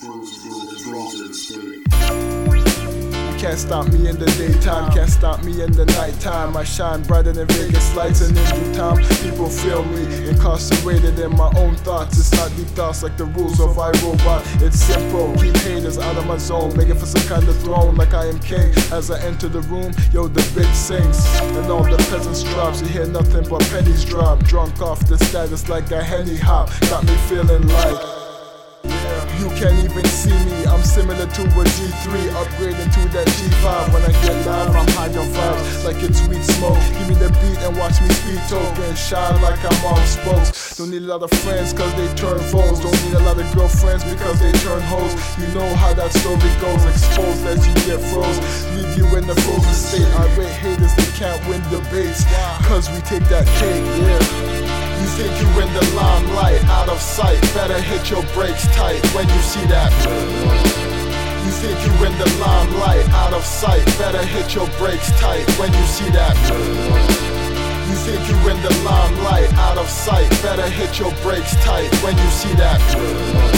Can't stop me in the daytime, can't stop me in the nighttime. I shine brighter than Vegas lights, and in due time, people feel me incarcerated in my own thoughts. It's not deep thoughts like the rules of iRobot. It's simple, keep haters out of my zone, making for some kind of throne like I am king. As I enter the room, yo, the bitch sings, and all the peasants drops. You hear nothing but pennies drop. Drunk off the status like a henny hop, got me feeling like. You can't even see me, I'm similar to a G3, upgrading to that G5. When I get live, I'm high on vibes, like it's weed smoke. Give me the beat and watch me speed talk and shine like I'm on spokes. Don't need a lot of friends cause they turn foes. Don't need a lot of girlfriends because they turn hoes. You know how that story goes, exposed as you get froze. Leave you in the frozen state. I rate haters, they can't win debates. Cause we take that cake, yeah. You think you in the out of sight. Better hit your brakes tight when you see that. You think you in the limelight, out of sight. Better hit your brakes tight when you see that. You think you in the limelight, out of sight. Better hit your brakes tight when you see that.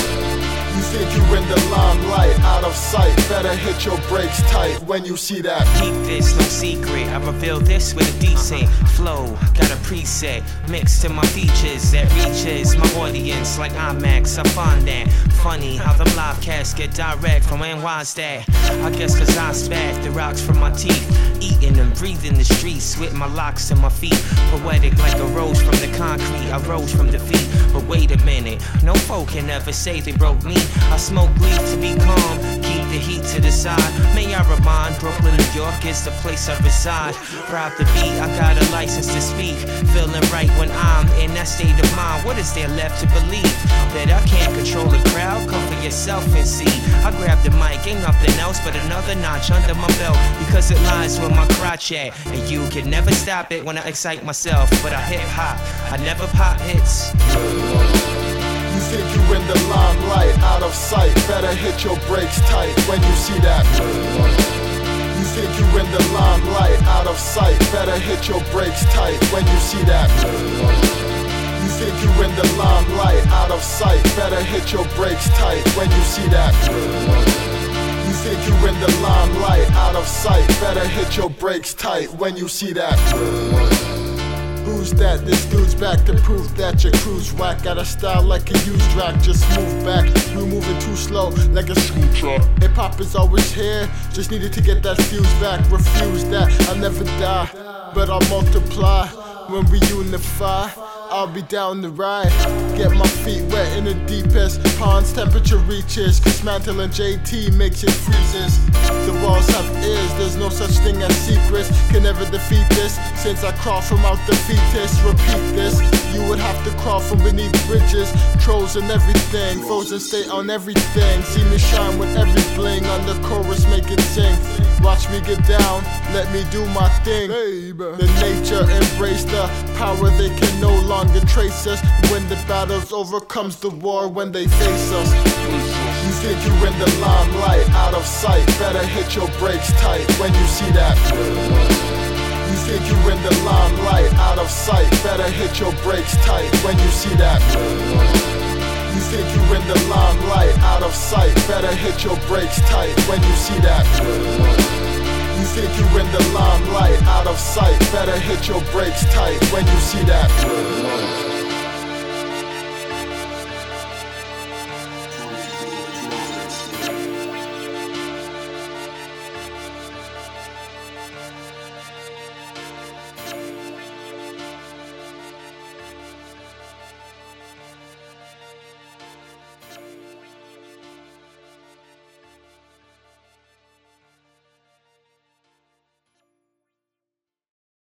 You think you in the limelight, out of sight. Better hit your brakes tight when you see that. Keep this no secret. I reveal this with a decent flow. Got a preset mixed to my features that reaches my audience like IMAX. I find that funny how the live cast get direct from NY's that. I guess cause I spat the rocks from my teeth. Eating and breathing the streets with my locks and my feet. Poetic like a rose from the concrete. I rose from defeat. But wait a minute, no folk can ever say they broke me. I smoke weed to be calm, keep the heat to the side. May I remind Brooklyn, New York is the place I reside. Proud to be, I got a license to speak. Feeling right when I'm in that state of mind. What is there left to believe? That I can't control the crowd? Come for yourself and see. I grab the mic, ain't nothing else but another notch under my belt. Because it lies where my crotch at. And you can never stop it when I excite myself. But I hip hop, I never pop hits. You think you in the limelight, out of sight. Better hit your brakes tight when you see that. You think you in the limelight, out of sight. Better hit your brakes tight when you see that. You think you in the limelight, out of sight. Better hit your brakes tight when you see that. You think you in the limelight, out of sight. Better hit your brakes tight when you see that. Who's that? This dude's back to prove that your crew's whack. Got a style like a used track, just move back. You moving too slow, like a school truck. Hip hop is always here, just needed to get that fuse back. Refuse that, I'll never die, but I'll multiply when we unify. I'll be down the ride. Get my feet wet in the deepest ponds, temperature reaches. Cause and JT makes it freezes. The walls have ears, there's no such thing as secrets. Can never defeat this. Since I crawl from out the fetus, repeat this. You would have to crawl from beneath bridges, trolls and everything. Frozen state on everything. See me shine with every me get down, let me do my thing. The nature embrace the power they can no longer trace us. When the battle's over, comes the war when they face us. You think you in the limelight, out of sight. Better hit your brakes tight when you see that. You think you in the limelight, out of sight. Better hit your brakes tight when you see that. You think you in the limelight, out of sight. Better hit your brakes tight when you see that. Think you in the limelight, out of sight. Better hit your brakes tight when you see that.